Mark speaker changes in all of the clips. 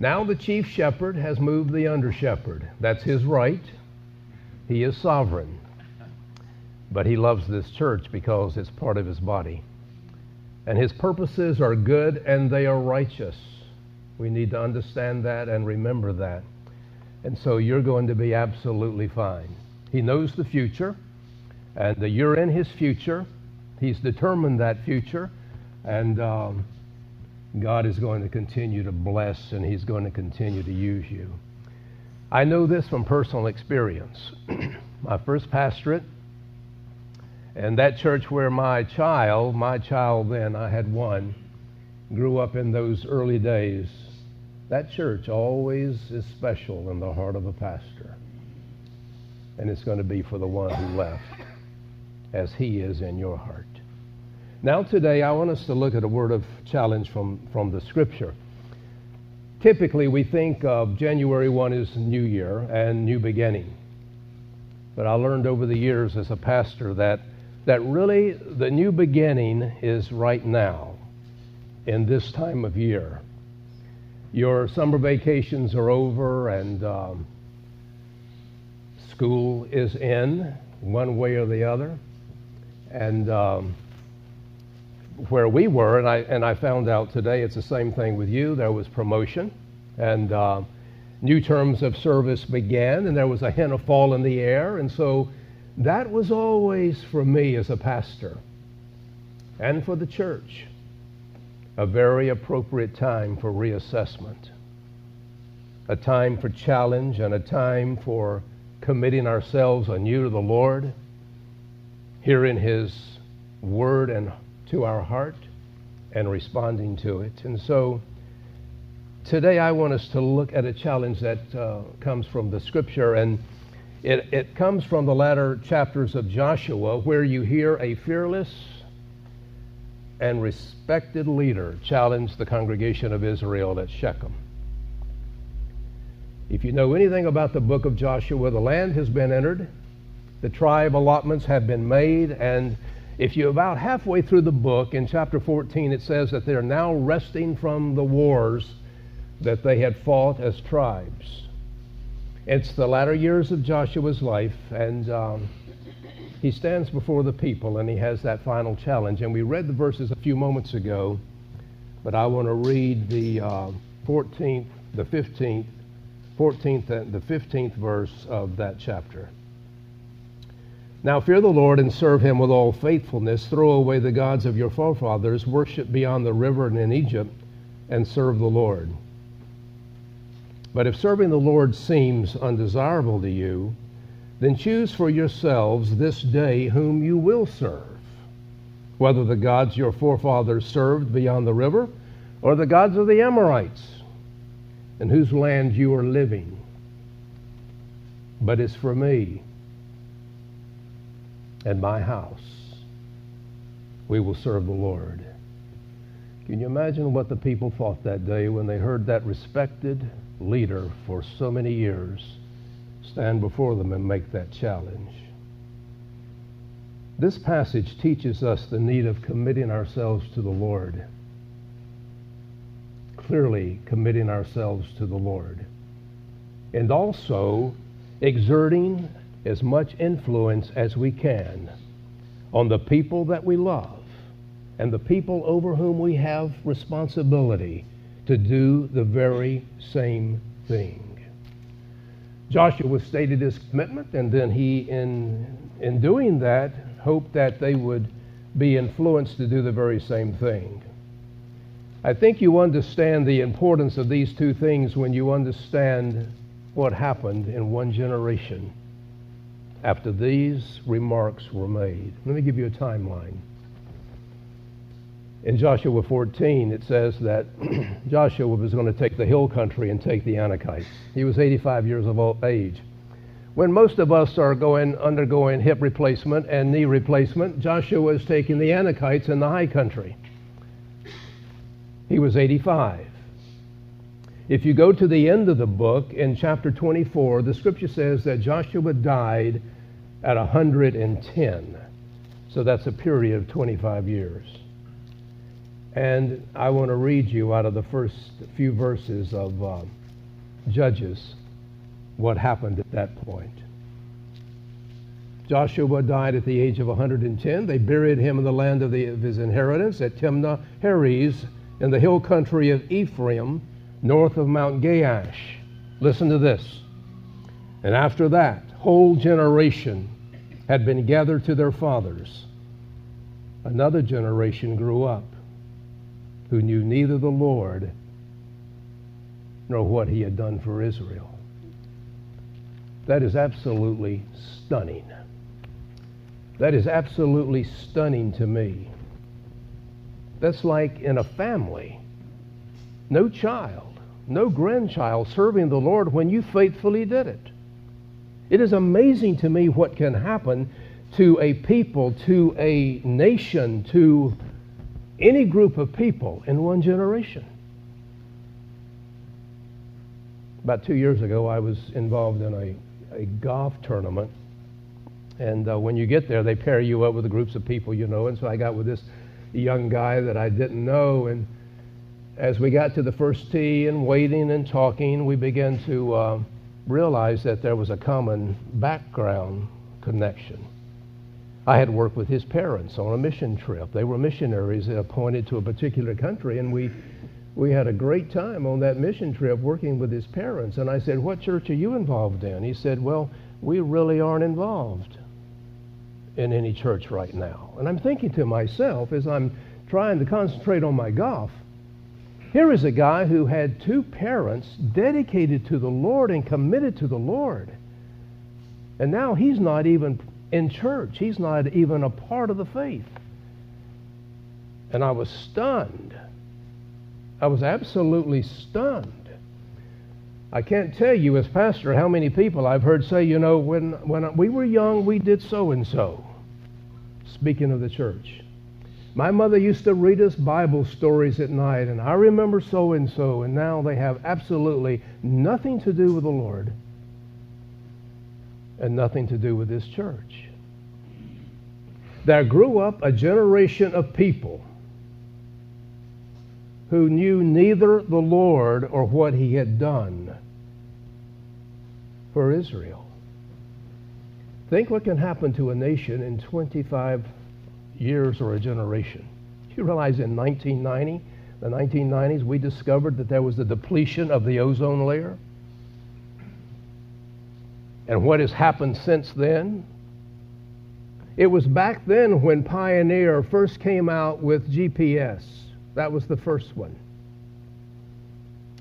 Speaker 1: Now the chief shepherd has moved the under shepherd. That's his right. He is sovereign. But he loves this church because it's part of his body. And his purposes are good and they are righteous. We need to understand that and remember that. And so you're going to be absolutely fine. He knows the future, and you're in his future. He's determined that future, and um, God is going to continue to bless and He's going to continue to use you. I know this from personal experience. my first pastorate, and that church where my child, my child then, I had one, grew up in those early days, that church always is special in the heart of a pastor. And it's going to be for the one who left, as he is in your heart. Now, today, I want us to look at a word of challenge from, from the scripture. Typically, we think of January 1 as New Year and new beginning. But I learned over the years as a pastor that, that really the new beginning is right now, in this time of year. Your summer vacations are over and um, school is in, one way or the other. And um, where we were, and I, and I found out today it's the same thing with you. There was promotion, and uh, new terms of service began, and there was a hint of fall in the air. And so that was always for me as a pastor and for the church a very appropriate time for reassessment, a time for challenge, and a time for committing ourselves anew to the Lord, hearing His word and to our heart and responding to it. And so today I want us to look at a challenge that uh, comes from the scripture, and it, it comes from the latter chapters of Joshua, where you hear a fearless and respected leader challenge the congregation of Israel at Shechem. If you know anything about the book of Joshua, the land has been entered, the tribe allotments have been made, and if you're about halfway through the book, in chapter 14, it says that they're now resting from the wars that they had fought as tribes. It's the latter years of Joshua's life, and um, he stands before the people and he has that final challenge. And we read the verses a few moments ago, but I want to read the uh, 14th, the 15th, 14th, and the 15th verse of that chapter. Now fear the Lord and serve him with all faithfulness. Throw away the gods of your forefathers, worship beyond the river and in Egypt, and serve the Lord. But if serving the Lord seems undesirable to you, then choose for yourselves this day whom you will serve, whether the gods your forefathers served beyond the river, or the gods of the Amorites, in whose land you are living. But it's for me and my house, we will serve the Lord. Can you imagine what the people thought that day when they heard that respected leader for so many years stand before them and make that challenge? This passage teaches us the need of committing ourselves to the Lord. Clearly, committing ourselves to the Lord. And also exerting as much influence as we can on the people that we love and the people over whom we have responsibility to do the very same thing. Joshua stated his commitment, and then he, in, in doing that, hoped that they would be influenced to do the very same thing. I think you understand the importance of these two things when you understand what happened in one generation after these remarks were made. Let me give you a timeline. In Joshua 14, it says that Joshua was going to take the hill country and take the Anakites. He was 85 years of age. When most of us are going, undergoing hip replacement and knee replacement, Joshua is taking the Anakites in the high country. He was 85. If you go to the end of the book in chapter 24, the scripture says that Joshua died at 110. So that's a period of 25 years. And I want to read you out of the first few verses of uh, Judges what happened at that point. Joshua died at the age of 110. They buried him in the land of, the, of his inheritance at Timnah Heres in the hill country of Ephraim, north of Mount Gaash. Listen to this. And after that, whole generation had been gathered to their fathers. Another generation grew up who knew neither the Lord nor what he had done for Israel. That is absolutely stunning. That is absolutely stunning to me. That's like in a family. No child, no grandchild serving the Lord when you faithfully did it. It is amazing to me what can happen to a people, to a nation, to any group of people in one generation. About two years ago, I was involved in a, a golf tournament. And uh, when you get there, they pair you up with the groups of people you know. And so I got with this young guy that I didn't know. And as we got to the first tee and waiting and talking, we began to uh, realize that there was a common background connection. I had worked with his parents on a mission trip. They were missionaries appointed to a particular country, and we, we had a great time on that mission trip working with his parents. And I said, What church are you involved in? He said, Well, we really aren't involved in any church right now. And I'm thinking to myself as I'm trying to concentrate on my golf, here is a guy who had two parents dedicated to the Lord and committed to the Lord. And now he's not even in church, he's not even a part of the faith. And I was stunned. I was absolutely stunned. I can't tell you as pastor how many people I've heard say, you know, when, when we were young, we did so and so. Speaking of the church. My mother used to read us Bible stories at night, and I remember so and so, and now they have absolutely nothing to do with the Lord and nothing to do with this church. There grew up a generation of people who knew neither the Lord or what he had done for Israel. Think what can happen to a nation in 25 years or a generation. You realize in 1990, the 1990s, we discovered that there was a depletion of the ozone layer? And what has happened since then? It was back then when Pioneer first came out with GPS. That was the first one.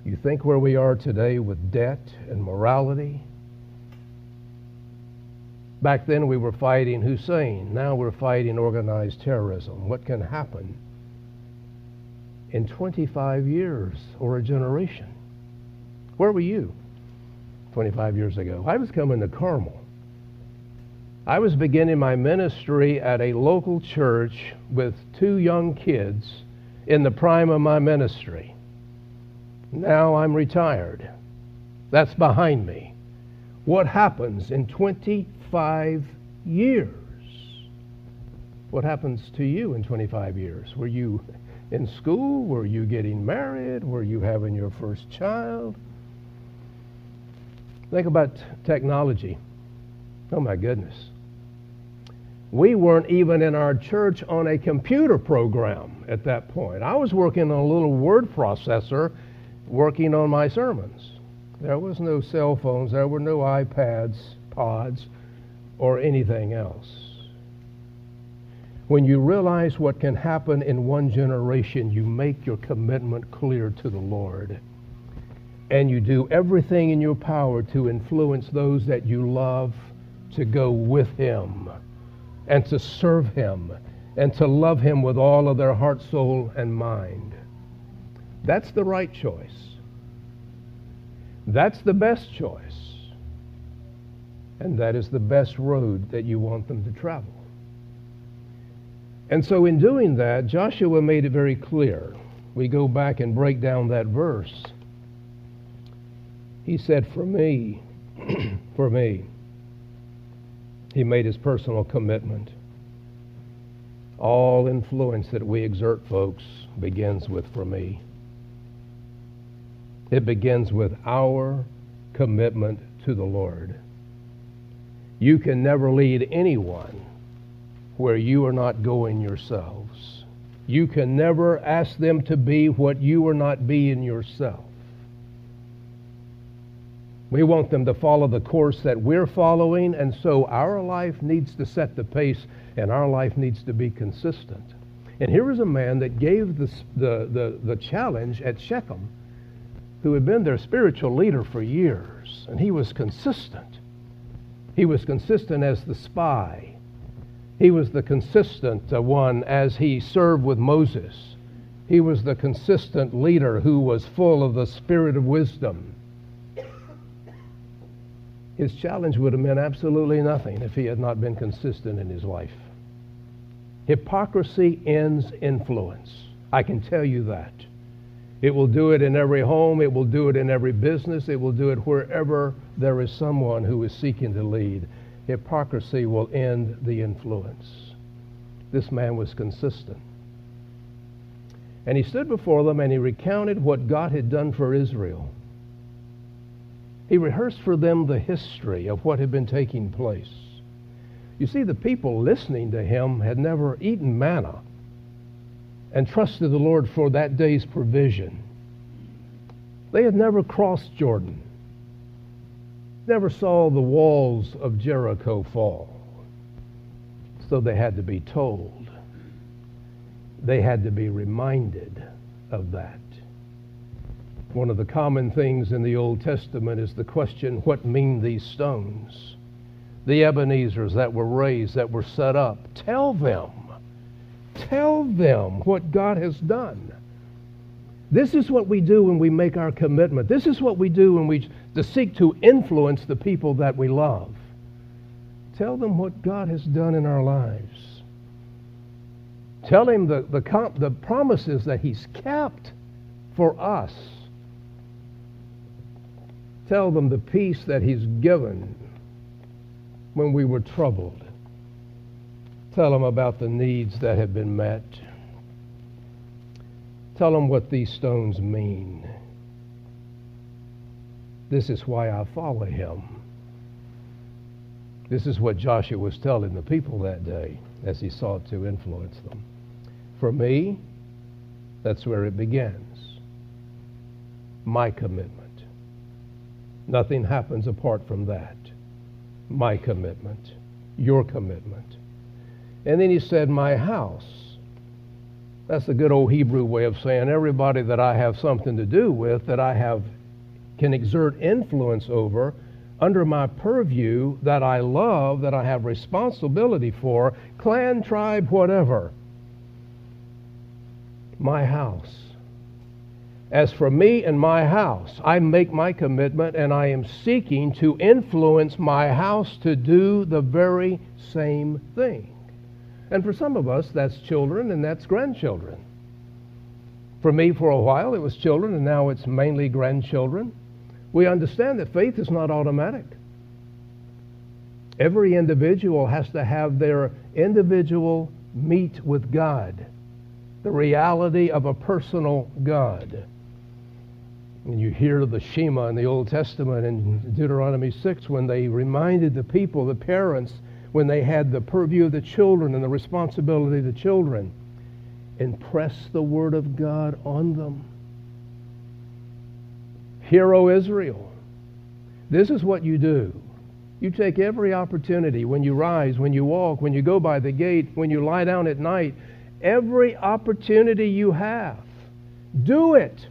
Speaker 1: You think where we are today with debt and morality Back then we were fighting Hussein. Now we're fighting organized terrorism. What can happen in 25 years or a generation? Where were you 25 years ago? I was coming to Carmel. I was beginning my ministry at a local church with two young kids in the prime of my ministry. Now I'm retired. That's behind me. What happens in 20 25 years. What happens to you in 25 years? Were you in school? Were you getting married? Were you having your first child? Think about technology. Oh my goodness. We weren't even in our church on a computer program at that point. I was working on a little word processor working on my sermons. There was no cell phones, there were no iPads, pods or anything else. When you realize what can happen in one generation, you make your commitment clear to the Lord. And you do everything in your power to influence those that you love to go with Him and to serve Him and to love Him with all of their heart, soul, and mind. That's the right choice. That's the best choice. And that is the best road that you want them to travel. And so, in doing that, Joshua made it very clear. We go back and break down that verse. He said, For me, for me, he made his personal commitment. All influence that we exert, folks, begins with for me. It begins with our commitment to the Lord. You can never lead anyone where you are not going yourselves. You can never ask them to be what you are not being yourself. We want them to follow the course that we're following, and so our life needs to set the pace and our life needs to be consistent. And here is a man that gave the, the, the, the challenge at Shechem who had been their spiritual leader for years, and he was consistent. He was consistent as the spy. He was the consistent uh, one as he served with Moses. He was the consistent leader who was full of the spirit of wisdom. His challenge would have meant absolutely nothing if he had not been consistent in his life. Hypocrisy ends influence. I can tell you that. It will do it in every home. It will do it in every business. It will do it wherever there is someone who is seeking to lead. Hypocrisy will end the influence. This man was consistent. And he stood before them and he recounted what God had done for Israel. He rehearsed for them the history of what had been taking place. You see, the people listening to him had never eaten manna and trusted the Lord for that day's provision. They had never crossed Jordan, never saw the walls of Jericho fall. So they had to be told. They had to be reminded of that. One of the common things in the Old Testament is the question what mean these stones? The Ebenezers that were raised, that were set up. Tell them Tell them what God has done. This is what we do when we make our commitment. This is what we do when we to seek to influence the people that we love. Tell them what God has done in our lives. Tell him the, the, the promises that he's kept for us. Tell them the peace that he's given when we were troubled. Tell them about the needs that have been met. Tell them what these stones mean. This is why I follow him. This is what Joshua was telling the people that day as he sought to influence them. For me, that's where it begins. My commitment. Nothing happens apart from that. My commitment. Your commitment. And then he said, My house. That's the good old Hebrew way of saying everybody that I have something to do with, that I have can exert influence over, under my purview, that I love, that I have responsibility for, clan, tribe, whatever. My house. As for me and my house, I make my commitment and I am seeking to influence my house to do the very same thing. And for some of us, that's children and that's grandchildren. For me, for a while, it was children, and now it's mainly grandchildren. We understand that faith is not automatic. Every individual has to have their individual meet with God, the reality of a personal God. And you hear the Shema in the Old Testament in Deuteronomy 6 when they reminded the people, the parents, when they had the purview of the children and the responsibility of the children, impress the Word of God on them. Hear, O Israel, this is what you do. You take every opportunity when you rise, when you walk, when you go by the gate, when you lie down at night, every opportunity you have, do it.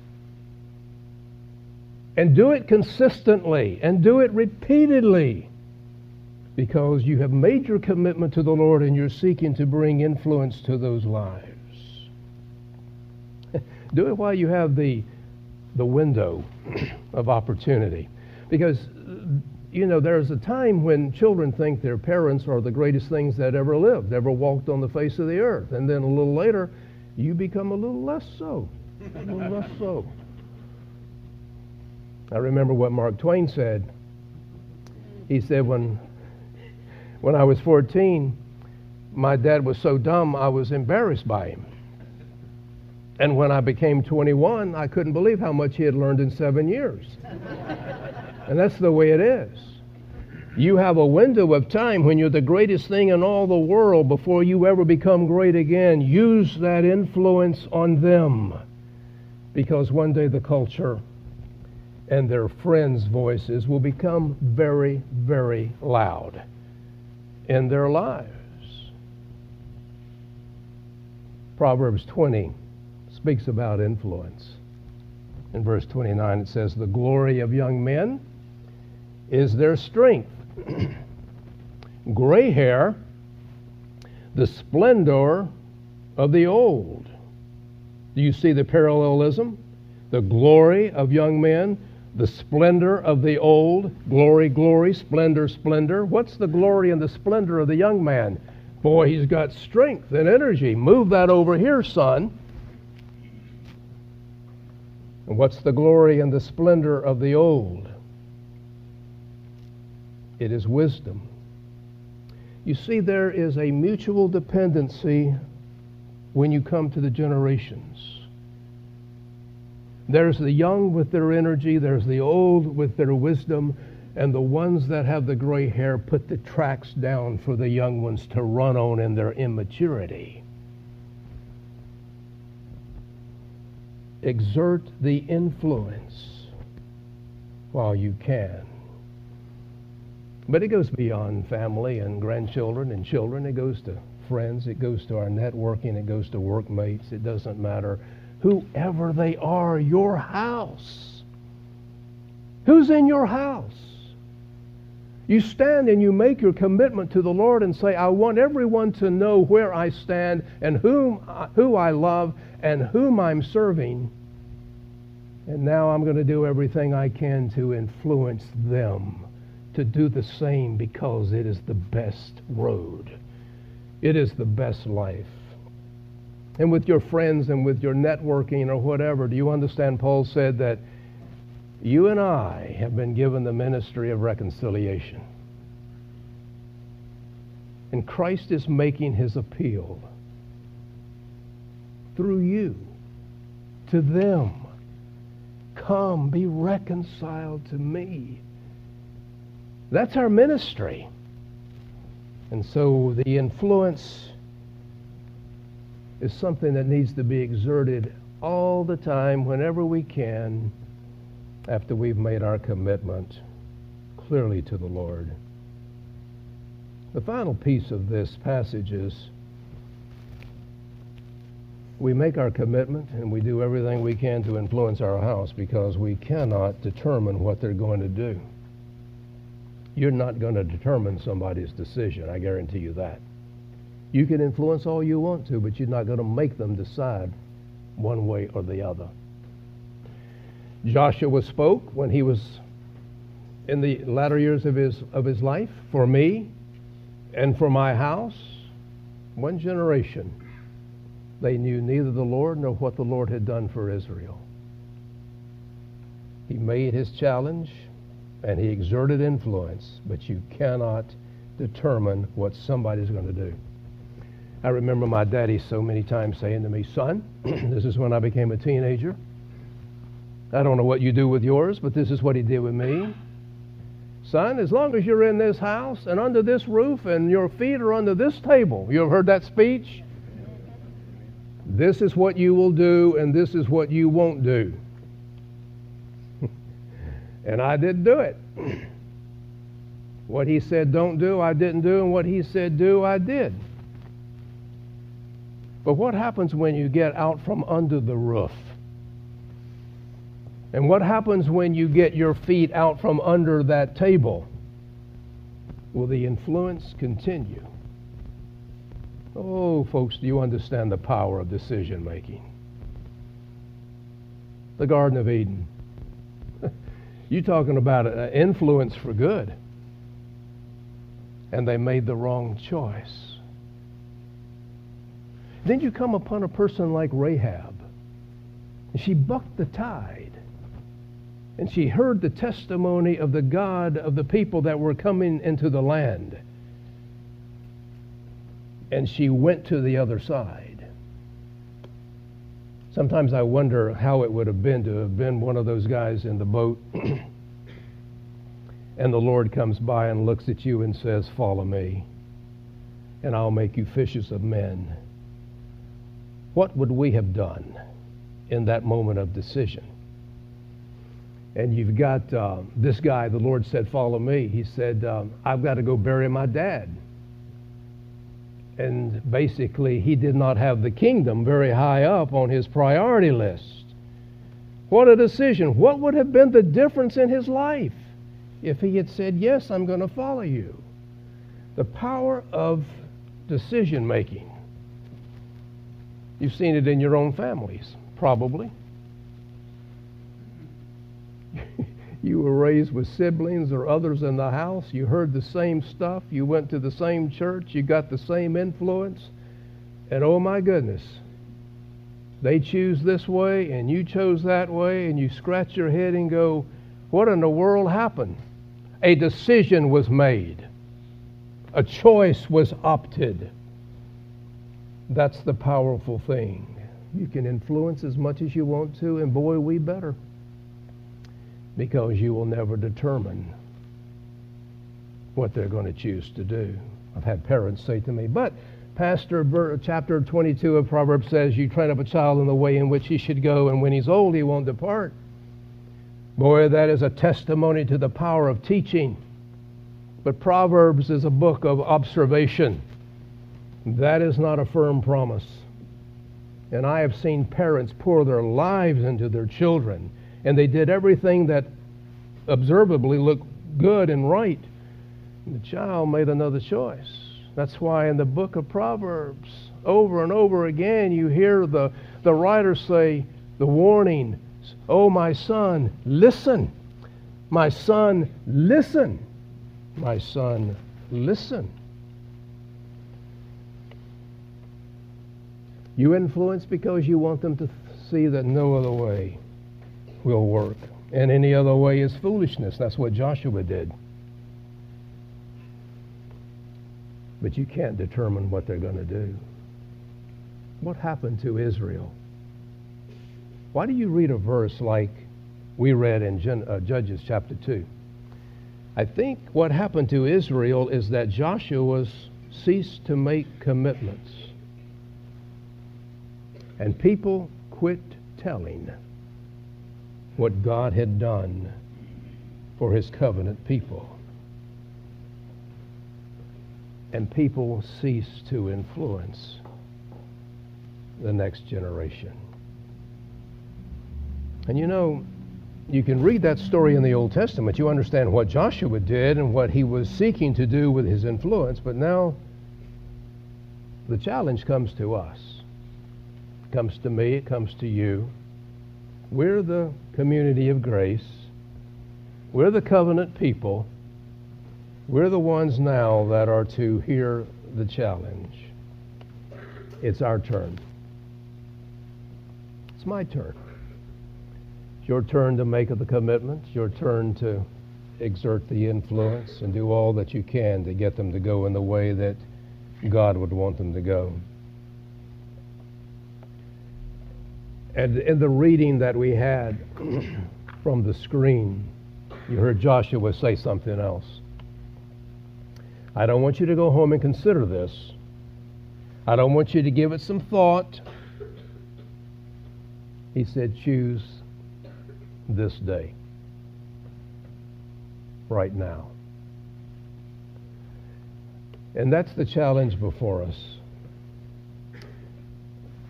Speaker 1: And do it consistently and do it repeatedly because you have made your commitment to the Lord and you're seeking to bring influence to those lives. Do it while you have the, the window of opportunity. Because, you know, there's a time when children think their parents are the greatest things that ever lived, ever walked on the face of the earth. And then a little later, you become a little less so. A little less so. I remember what Mark Twain said. He said, when when I was 14, my dad was so dumb, I was embarrassed by him. And when I became 21, I couldn't believe how much he had learned in seven years. and that's the way it is. You have a window of time when you're the greatest thing in all the world before you ever become great again. Use that influence on them. Because one day the culture and their friends' voices will become very, very loud in their lives. Proverbs 20 speaks about influence. In verse 29, it says, The glory of young men is their strength. Gray hair, the splendor of the old. Do you see the parallelism? The glory of young men, the splendor of the old. Glory, glory, splendor, splendor. What's the glory and the splendor of the young man? Boy, he's got strength and energy. Move that over here, son. And what's the glory and the splendor of the old? It is wisdom. You see, there is a mutual dependency when you come to the generations. There's the young with their energy, there's the old with their wisdom, and the ones that have the gray hair put the tracks down for the young ones to run on in their immaturity. Exert the influence while you can. But it goes beyond family and grandchildren and children. It goes to friends. It goes to our networking. It goes to workmates. It doesn't matter. Whoever they are, your house. Who's in your house? You stand and you make your commitment to the Lord and say, I want everyone to know where I stand and whom, who I love and whom I'm serving. And now I'm going to do everything I can to influence them to do the same because it is the best road. It is the best life. And with your friends and with your networking or whatever, do you understand? Paul said that you and I have been given the ministry of reconciliation. And Christ is making his appeal through you to them. Come, be reconciled to me. That's our ministry. And so the influence is something that needs to be exerted all the time, whenever we can, after we've made our commitment clearly to the Lord. The final piece of this passage is we make our commitment and we do everything we can to influence our house because we cannot determine what they're going to do. You're not going to determine somebody's decision, I guarantee you that. You can influence all you want to, but you're not going to make them decide one way or the other. Joshua spoke when he was in the latter years of his, of his life for me and for my house. One generation, they knew neither the Lord nor what the Lord had done for Israel. He made his challenge and he exerted influence, but you cannot determine what somebody's going to do. I remember my daddy so many times saying to me, Son, this is when I became a teenager. I don't know what you do with yours, but this is what he did with me. Son, as long as you're in this house and under this roof and your feet are under this table, you have heard that speech? This is what you will do and this is what you won't do. and I didn't do it. what he said don't do, I didn't do, and what he said do, I did. But what happens when you get out from under the roof? And what happens when you get your feet out from under that table? Will the influence continue? Oh, folks, do you understand the power of decision making? The Garden of Eden. you talking about an influence for good. And they made the wrong choice. Then you come upon a person like Rahab. And She bucked the tide and she heard the testimony of the God of the people that were coming into the land. and she went to the other side. Sometimes I wonder how it would have been to have been one of those guys in the boat, and the Lord comes by and looks at you and says, Follow me, and I'll make you fishers of men. What would we have done in that moment of decision? and you've got uh, this guy, the Lord said, Follow me. He said, um, I've got to go bury my dad. And basically, he did not have the kingdom very high up on his priority list. What a decision. What would have been the difference in his life if he had said, Yes, I'm going to follow you? The power of decision making. You've seen it in your own families, probably. you were raised with siblings or others in the house. You heard the same stuff. You went to the same church. You got the same influence. And oh my goodness, they choose this way and you chose that way, and you scratch your head and go, What in the world happened? A decision was made, a choice was opted. That's the powerful thing. You can influence as much as you want to, and boy, we better because you will never determine what they're going to choose to do. I've had parents say to me, but Pastor, chapter 22 of Proverbs says, You train up a child in the way in which he should go, and when he's old, he won't depart. Boy, that is a testimony to the power of teaching. But Proverbs is a book of observation. That is not a firm promise. And I have seen parents pour their lives into their children and they did everything that observably looked good and right. The child made another choice. That's why in the book of Proverbs, over and over again, you hear the, the writer say, the warning, Oh, my son, listen. My son, listen. My son, listen. You influence because you want them to see that no other way will work. And any other way is foolishness. That's what Joshua did. But you can't determine what they're going to do. What happened to Israel? Why do you read a verse like we read in Gen- uh, Judges chapter 2? I think what happened to Israel is that Joshua ceased to make commitments. And people quit telling what God had done for his covenant people. And people cease to influence the next generation. And you know, you can read that story in the Old Testament. You understand what Joshua did and what he was seeking to do with his influence, but now the challenge comes to us. It comes to me, it comes to you. We're the community of grace. We're the covenant people. We're the ones now that are to hear the challenge. It's our turn. It's my turn. It's your turn to make the commitment. Your turn to exert the influence and do all that you can to get them to go in the way that God would want them to go. And in the reading that we had from the screen, you heard Joshua say something else. I don't want you to go home and consider this. I don't want you to give it some thought. He said, choose this day, right now. And that's the challenge before us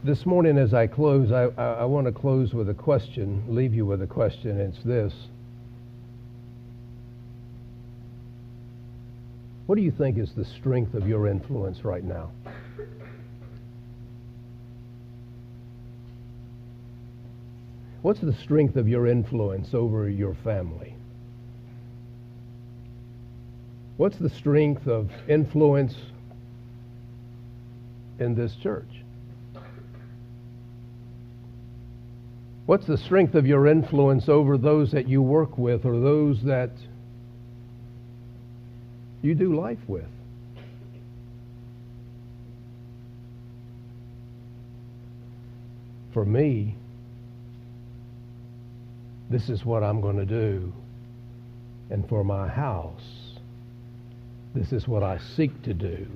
Speaker 1: this morning, as I close, I, I, I want to close with a question, leave you with a question. It's this What do you think is the strength of your influence right now? What's the strength of your influence over your family? What's the strength of influence in this church? What's the strength of your influence over those that you work with or those that you do life with? For me, this is what I'm going to do. And for my house, this is what I seek to do.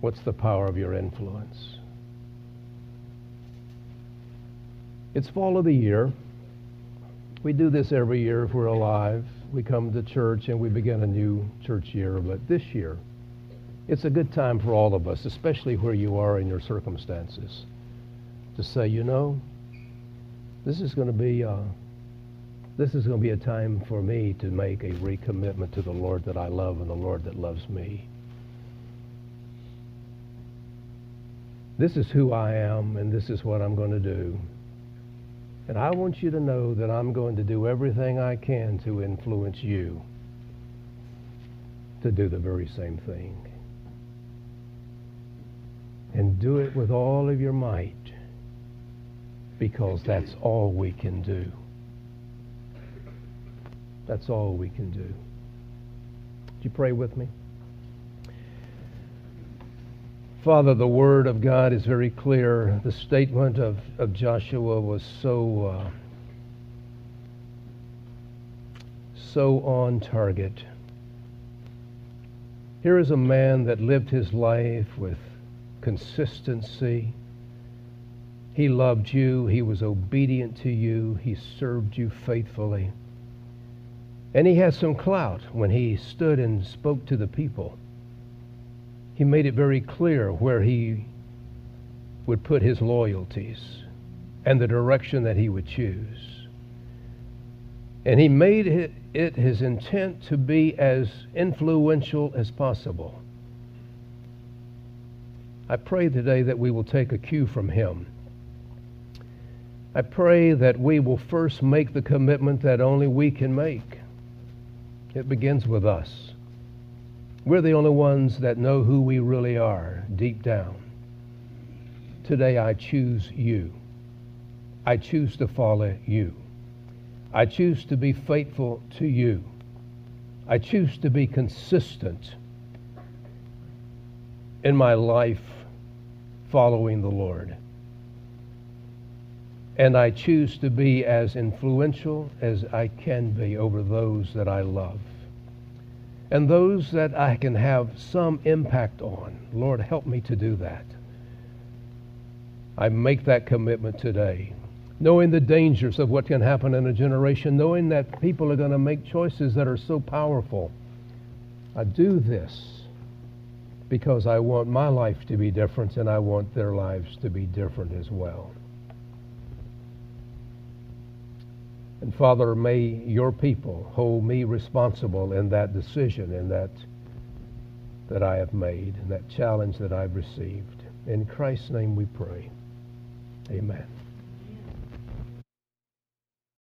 Speaker 1: What's the power of your influence? It's fall of the year. We do this every year if we're alive. We come to church and we begin a new church year. But this year, it's a good time for all of us, especially where you are in your circumstances, to say, you know, this is going to be uh, this is going to be a time for me to make a recommitment to the Lord that I love and the Lord that loves me. This is who I am, and this is what I'm going to do. And I want you to know that I'm going to do everything I can to influence you to do the very same thing. And do it with all of your might because that's all we can do. That's all we can do. Would you pray with me? Father, the Word of God is very clear. The statement of, of Joshua was so, uh, so on target. Here is a man that lived his life with consistency. He loved you. He was obedient to you. He served you faithfully. And he had some clout when he stood and spoke to the people he made it very clear where he would put his loyalties and the direction that he would choose. And he made it his intent to be as influential as possible. I pray today that we will take a cue from him. I pray that we will first make the commitment that only we can make. It begins with us. We're the only ones that know who we really are deep down. Today I choose you. I choose to follow you. I choose to be faithful to you. I choose to be consistent in my life following the Lord. And I choose to be as influential as I can be over those that I love and those that I can have some impact on. Lord, help me to do that. I make that commitment today, knowing the dangers of what can happen in a generation, knowing that people are going to make choices that are so powerful. I do this because I want my life to be different and I want their lives to be different as well. And Father, may your people hold me responsible in that decision, in that that I have made, and that challenge that I've received. In Christ's name we pray. Amen.